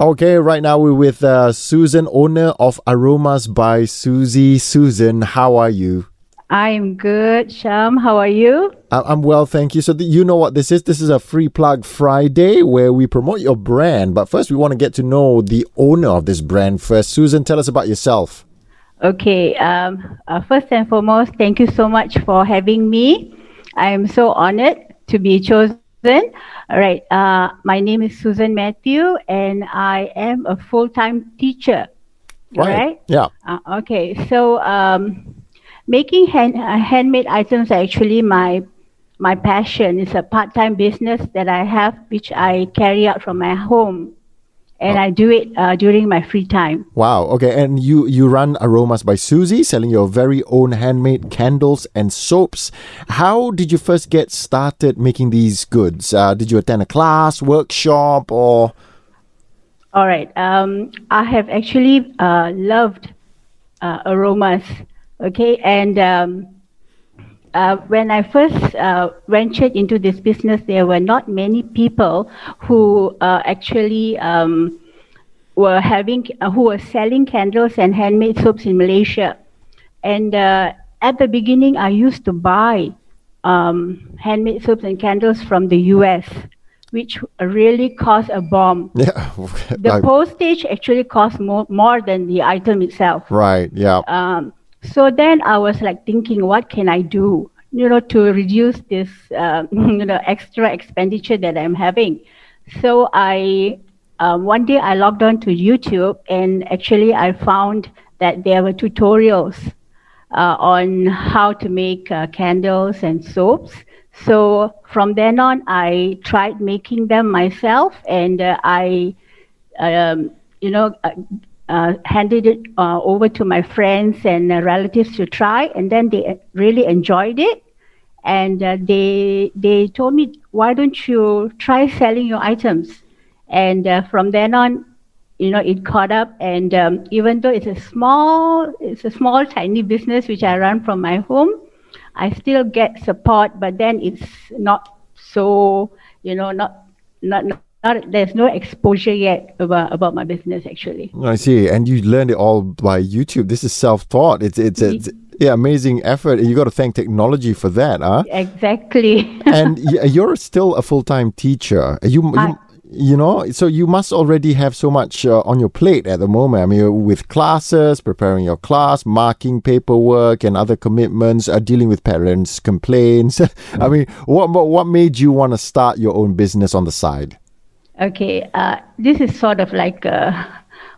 Okay, right now we're with uh, Susan, owner of Aromas by Susie. Susan, how are you? I'm good, Sham. How are you? I- I'm well, thank you. So, th- you know what this is? This is a free plug Friday where we promote your brand. But first, we want to get to know the owner of this brand first. Susan, tell us about yourself. Okay. Um, uh, first and foremost, thank you so much for having me. I am so honored to be chosen. All right. Uh, my name is Susan Matthew, and I am a full-time teacher. Right. Yeah. Uh, okay. So, um, making hand, uh, handmade items are actually my my passion. It's a part-time business that I have, which I carry out from my home, and I do it uh, during my free time. Wow. Okay. And you you run Aromas by Susie, selling your very own handmade candles and soaps. How did you first get started making these goods? Uh, did you attend a class, workshop, or? All right. Um, I have actually uh, loved uh, aromas. Okay, and um, uh, when I first uh, ventured into this business, there were not many people who uh, actually um, were having, uh, who were selling candles and handmade soaps in Malaysia. And uh, at the beginning, I used to buy um, handmade soaps and candles from the U.S., which really cost a bomb. Yeah. The postage actually cost more more than the item itself. right. Yeah. Um, so then I was like thinking, what can I do, you know, to reduce this, uh, you know, extra expenditure that I'm having. So I, um, one day I logged on to YouTube and actually I found that there were tutorials uh, on how to make uh, candles and soaps. So from then on, I tried making them myself, and uh, I, um, you know, uh, uh, handed it uh, over to my friends and uh, relatives to try, and then they really enjoyed it. And uh, they they told me, why don't you try selling your items? And uh, from then on, you know, it caught up. And um, even though it's a small, it's a small, tiny business which I run from my home, I still get support. But then it's not so, you know, not not not. Not there's no exposure yet about, about my business actually. I see. And you learned it all by YouTube. This is self-taught. It's it's, it's yeah, amazing effort. And you got to thank technology for that, huh? Exactly. and you're still a full-time teacher. You, you, I- you know, so you must already have so much uh, on your plate at the moment. I mean, with classes, preparing your class, marking paperwork, and other commitments, uh, dealing with parents' complaints. I mean, what what what made you want to start your own business on the side? Okay, uh, this is sort of like uh,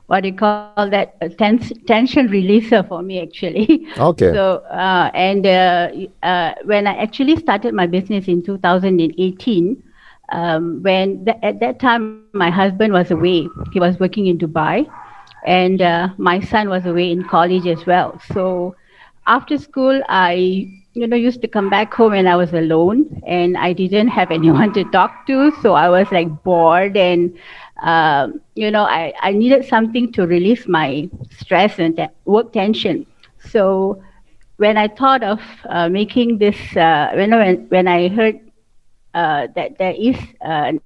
what do you call that? A tens- tension releaser for me, actually. Okay. So, uh, and uh, uh, when I actually started my business in 2018, um, when th- at that time my husband was away, he was working in Dubai, and uh, my son was away in college as well. So, after school, I you know used to come back home and I was alone and I didn't have anyone to talk to, so I was like bored and um, you know I, I needed something to release my stress and te- work tension. So when I thought of uh, making this, uh, when, when when I heard uh, that there is uh, an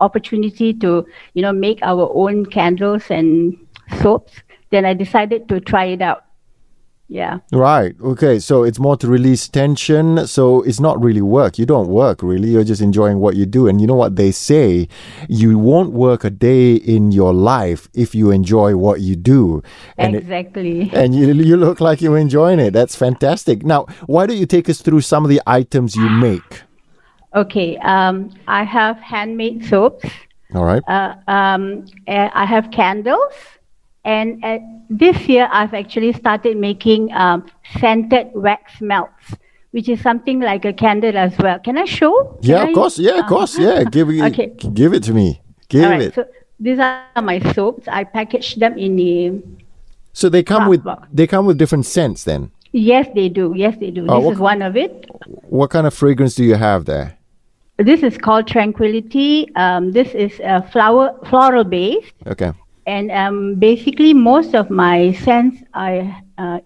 opportunity to you know make our own candles and soaps, then I decided to try it out. Yeah. Right. Okay. So it's more to release tension. So it's not really work. You don't work really. You're just enjoying what you do. And you know what they say? You won't work a day in your life if you enjoy what you do. And it- exactly. and you, you look like you're enjoying it. That's fantastic. Now, why don't you take us through some of the items you make? Okay. Um, I have handmade soaps. All right. Uh, um, uh, I have candles. And uh, this year, I've actually started making um, scented wax melts, which is something like a candle as well. Can I show? Can Yeah, I- of course. Yeah, of course. Yeah. Give it. Okay. Give it to me. Give right. it. So these are my soaps. I package them in the. So they come with box. they come with different scents. Then, Yes, they do. Yes, they do. Oh, this what- is one of it. what kind of fragrance do you have there? This is called Tranquility. Um, this is a flower floral based. Okay. And um, basically, most of my scents, I uh,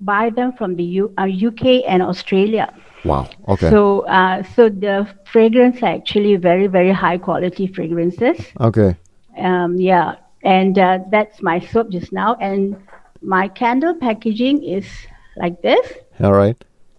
buy them from the U- uh, UK and Australia. Wow. Okay. So, uh, so the fragrance are actually very, very high quality fragrances. okay. Um, yeah. and uh, that's my soap just now. And my candle packaging is like this. All right.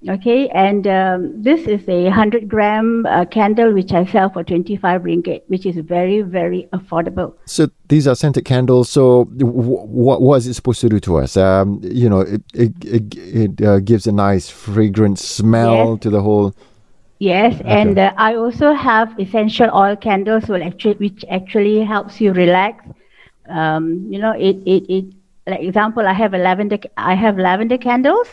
Okay, and um, this is a 100 gram uh, candle which I sell for 25 ringgit, which is very, very affordable. So these are scented candles. So w- what is it supposed to do to us? Um, you know, it it it, it uh, gives a nice fragrant smell Yes. to the whole. Yes, and uh, I also have essential oil candles, actually, which actually helps you relax. Um, you know, it, it, it, like example, I have a lavender, I have lavender candles,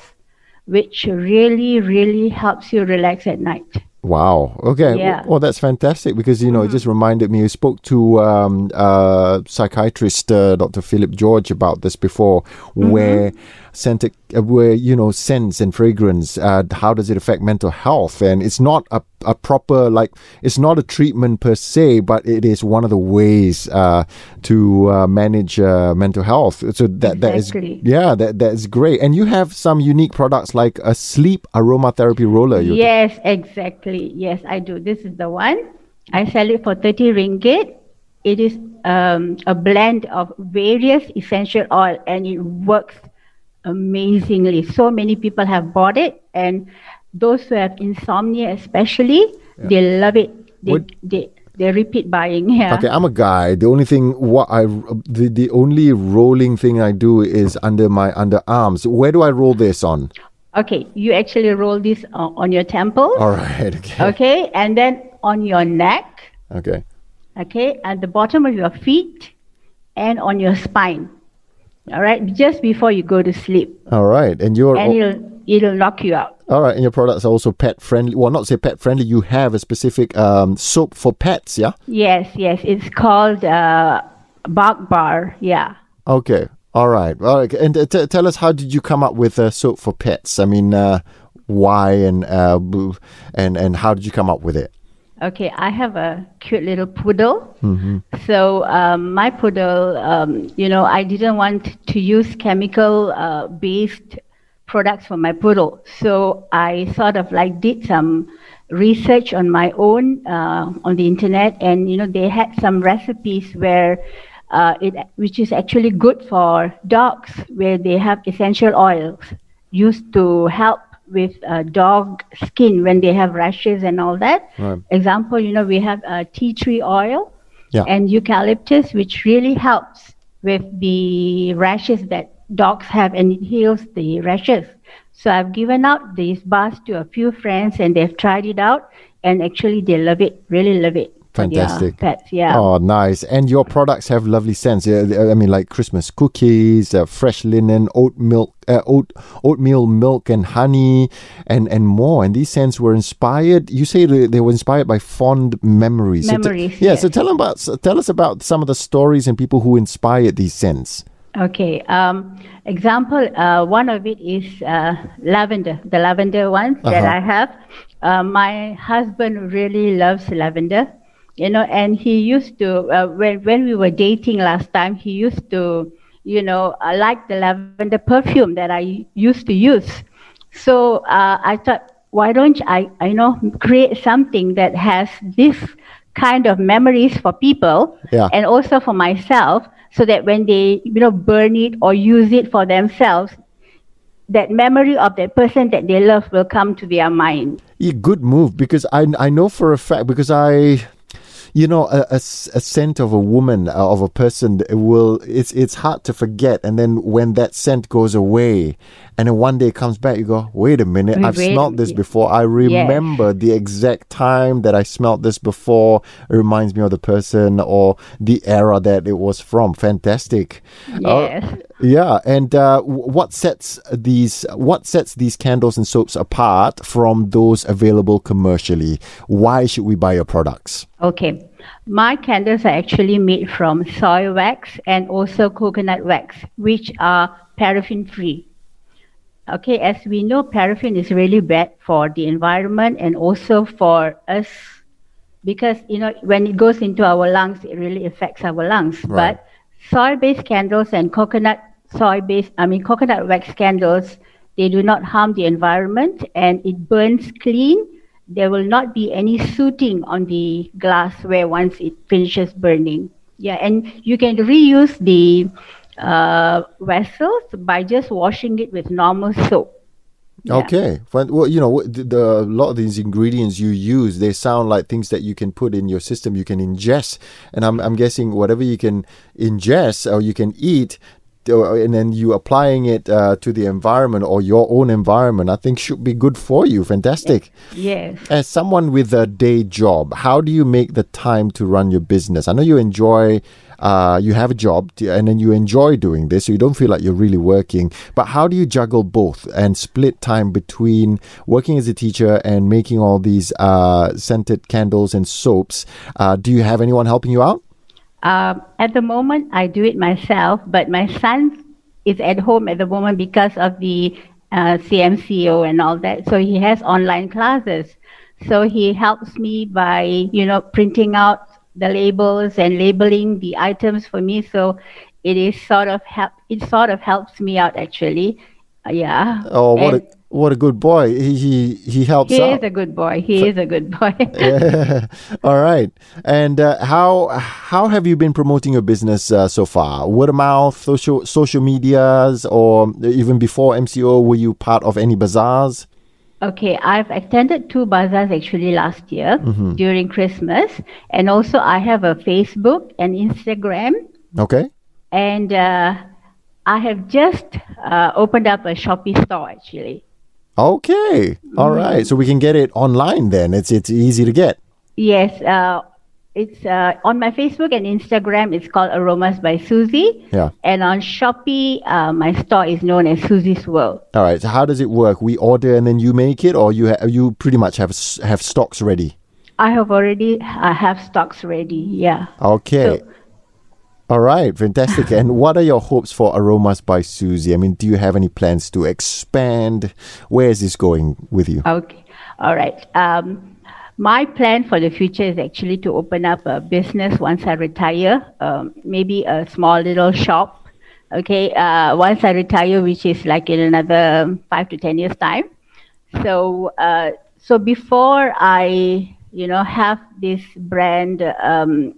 which really, really helps you relax at night. Wow. Okay. Yeah. Mm-hmm. Well, that's fantastic because you know it just reminded me. You spoke to um, uh, psychiatrist uh, Dr. Philip George about this before, Mm-hmm. where scented, uh, where you know scents and fragrance. Uh, how does it affect mental health? And it's not a, a proper like it's not a treatment per se, but it is one of the ways uh, to uh, manage uh, mental health. So that that is Exactly. yeah, that that is great. And you have some unique products like a sleep aromatherapy roller. you Yes, exactly. Yes, I do. This is the one. I sell it for 30 ringgit. It is um, a blend of various essential oil and it works amazingly. So many people have bought it and those who have insomnia especially, they love it. They, Would- they, they repeat buying. Yeah. Okay, I'm a guy. The only thing what I the, the only rolling thing I do is under my underarms. Where do I roll this on? Okay, you actually roll this on, on your temples. All right. Okay. Okay, and then on your neck. Okay. okay, at the bottom of your feet and on your spine. All right, just before you go to sleep, All right. And you're and it'll knock you out. all right. And your products are also pet friendly. Well, not say pet friendly. You have a specific um, soap for pets. Yeah. Yes, yes, it's called uh, Bark Bar. Yeah. Okay. All right. All right. And uh, t- tell us how did you come up with uh, soap for pets? I mean, uh, why and uh, and and how did you come up with it? Okay, I have a cute little poodle. So um, my poodle, um, you know, I didn't want to use chemical uh, based products for my poodle. So I sort of like did some research on my own uh, on the internet, and you know, they had some recipes where. Uh, it, which is actually good for dogs, where they have essential oils used to help with uh, dog skin when they have rashes and all that. Right. Example, you know, we have uh, tea tree oil Yeah. and eucalyptus, which really helps with the rashes that dogs have and it heals the rashes. So I've given out these bars to a few friends and they've tried it out and actually they love it, really love it. Fantastic. Pets, yeah. Oh, nice. And your products have lovely scents. Yeah, I mean, like Christmas cookies, uh, fresh linen, oat milk, uh, oat, oatmeal milk and honey, and, and more. And these scents were inspired. You say they, were inspired by fond memories. So t- Memories, yeah. So tell them about tell us about some of the stories and people who inspired these scents. Okay. Um, example, uh, one of it is uh, lavender, the lavender ones that Uh-huh. I have. Uh, my husband really loves lavender, you know, and he used to, uh, when, when we were dating last time, he used to, you know, uh, like the lavender perfume that I used to use. So uh, I thought, why don't I, I know, create something that has this kind of memories for people Yeah. and also for myself so that when they you know burn it or use it for themselves that memory of that person that they love will come to their mind. Yeah, good move because I I know for a fact because I you know a a scent of a woman uh, of a person will it's it's hard to forget. And then when that scent goes away and then one day it comes back you go wait a minute I've wait, smelled this yeah. before. I remember the exact time that I smelled this before. It reminds me of the person or the era that it was from. Fantastic. Uh, yes. yeah, and uh, what sets these what sets these candles and soaps apart from those available commercially? Why should we buy your products? okay. My candles are actually made from soy wax and also coconut wax which are paraffin free okay as we know paraffin is really bad for the environment and also for us because you know when it goes into our lungs it really affects our lungs. Right. but soy based candles and coconut soy based i mean coconut wax candles they do not harm the environment and it burns clean. There will not be any sooting on the glass where once it finishes burning. Yeah, and you can reuse the uh, vessels by just washing it with normal soap. Yeah. Okay. Well, you know, the, the a lot of these ingredients you use, they sound like things that you can put in your system, you can ingest. And I'm, I'm guessing whatever you can ingest or you can eat, and then you applying it uh, to the environment or your own environment, I think should be good for you. Fantastic. Yes. As someone with a day job, how do you make the time to run your business? I know you enjoy, uh, you have a job to- and then you enjoy doing this, so you don't feel like you're really working. But how do you juggle both and split time between working as a teacher and making all these uh, scented candles and soaps? Uh, do you have anyone helping you out? Um, at the moment, I do it myself, but my son is at home at the moment because of the uh, CMCO and all that. So he has online classes. So he helps me by, you know, printing out the labels and labeling the items for me. So it is sort of help. It sort of helps me out actually. Yeah. Oh, what And a what a good boy! He he, he helps he out. is a good boy. He is a good boy. Yeah. All right. And uh, how how have you been promoting your business uh, so far? Word of mouth, social social medias, or even before MCO, were you part of any bazaars? Okay, I've attended two bazaars actually last year during Christmas, and also I have a Facebook and Instagram, Okay. and uh, I have just uh, opened up a Shopee store actually. Okay. All right. So we can get it online then. It's it's easy to get. Yes, uh, it's uh, on my Facebook and Instagram. It's called Aromas by Susie, Yeah. and on Shopee, uh, my store is known as Susie's World. All right. So how does it work? We order and then you make it, or you ha- you pretty much have have stocks ready. I have already I have stocks ready. Yeah. Okay. So- All right, fantastic. and what are your hopes for Aromas by Susie? I mean, do you have any plans to expand? Where is this going with you? Okay. All right. Um, my plan for the future is actually to open up a business once I retire, um, maybe a small little shop. Okay. Uh, once I retire, which is like in another five to 10 years' time. So, uh, so before I, you know, have this brand um,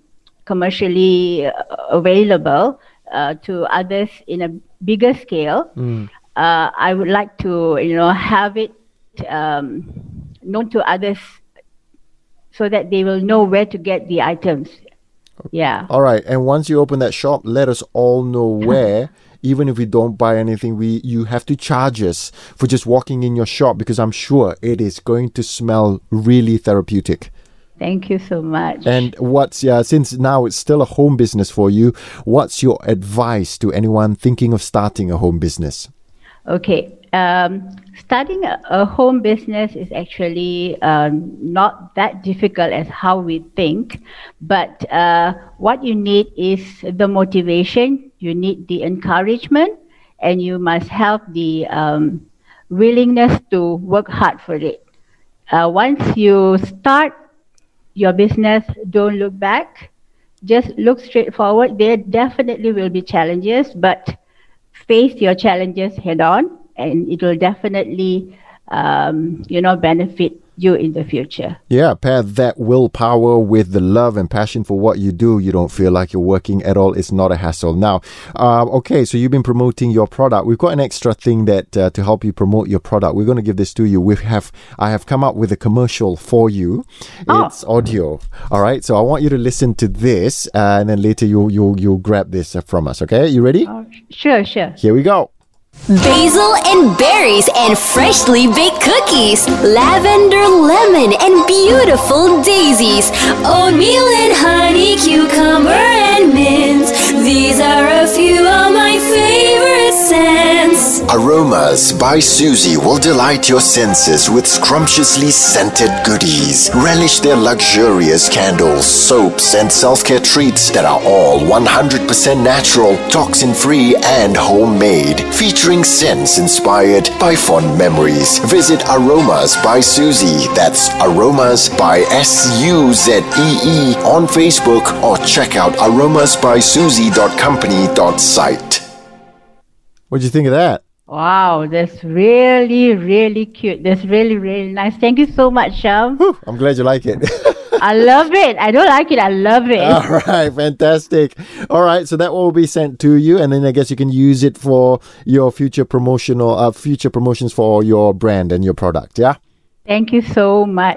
commercially uh, available uh, to others in a bigger scale, uh, I would like to, you know, have it um, known to others so that they will know where to get the items. Yeah. All right, and once you open that shop, let us all know where. Even if we don't buy anything, we you have to charge us for just walking in your shop because I'm sure it is going to smell really therapeutic. Thank you so much. And what's yeah, since now it's still a home business for you, what's your advice to anyone thinking of starting a home business? Okay. Um, starting a, a home business is actually um, not that difficult as how we think, but uh, what you need is the motivation, you need the encouragement, and you must have the um, willingness to work hard for it. Uh, once you start your business, don't look back. Just look straight forward. There definitely will be challenges, but face your challenges head on, and it will definitely, um, you know, benefit you in the future. Yeah, pair that willpower with the love and passion for what you do. You don't feel like you're working at all. It's not a hassle. Now, um, okay, so you've been promoting your product. We've got an extra thing that uh, to help you promote your product. We're going to give this to you. We have I have come up with a commercial for you. Oh. It's audio. All right, so I want you to listen to this, uh, and then later you you you'll grab this uh, from us. Okay, you ready? Oh, sure, sure. Here we go. Basil and berries and freshly baked cookies, lavender, lemon, and beautiful daisies, oatmeal and honey, Aromas by Susie will delight your senses with scrumptiously scented goodies. Relish their luxurious candles, soaps, and self care treats that are all 100% natural, toxin free, and homemade. Featuring scents inspired by fond memories. Visit Aromas by Susie. That's Aromas by S U Z E E on Facebook or check out aromasbysusie.company.site. What do you think of that? Wow, that's really, really cute. That's really, really nice. Thank you so much, Sham. Whew, I'm glad you like it. I love it. I don't like it. I love it. All right, fantastic. All right, so that will be sent to you, and then I guess you can use it for your future promotional, uh, future promotions for your brand and your product. Yeah. Thank you so much.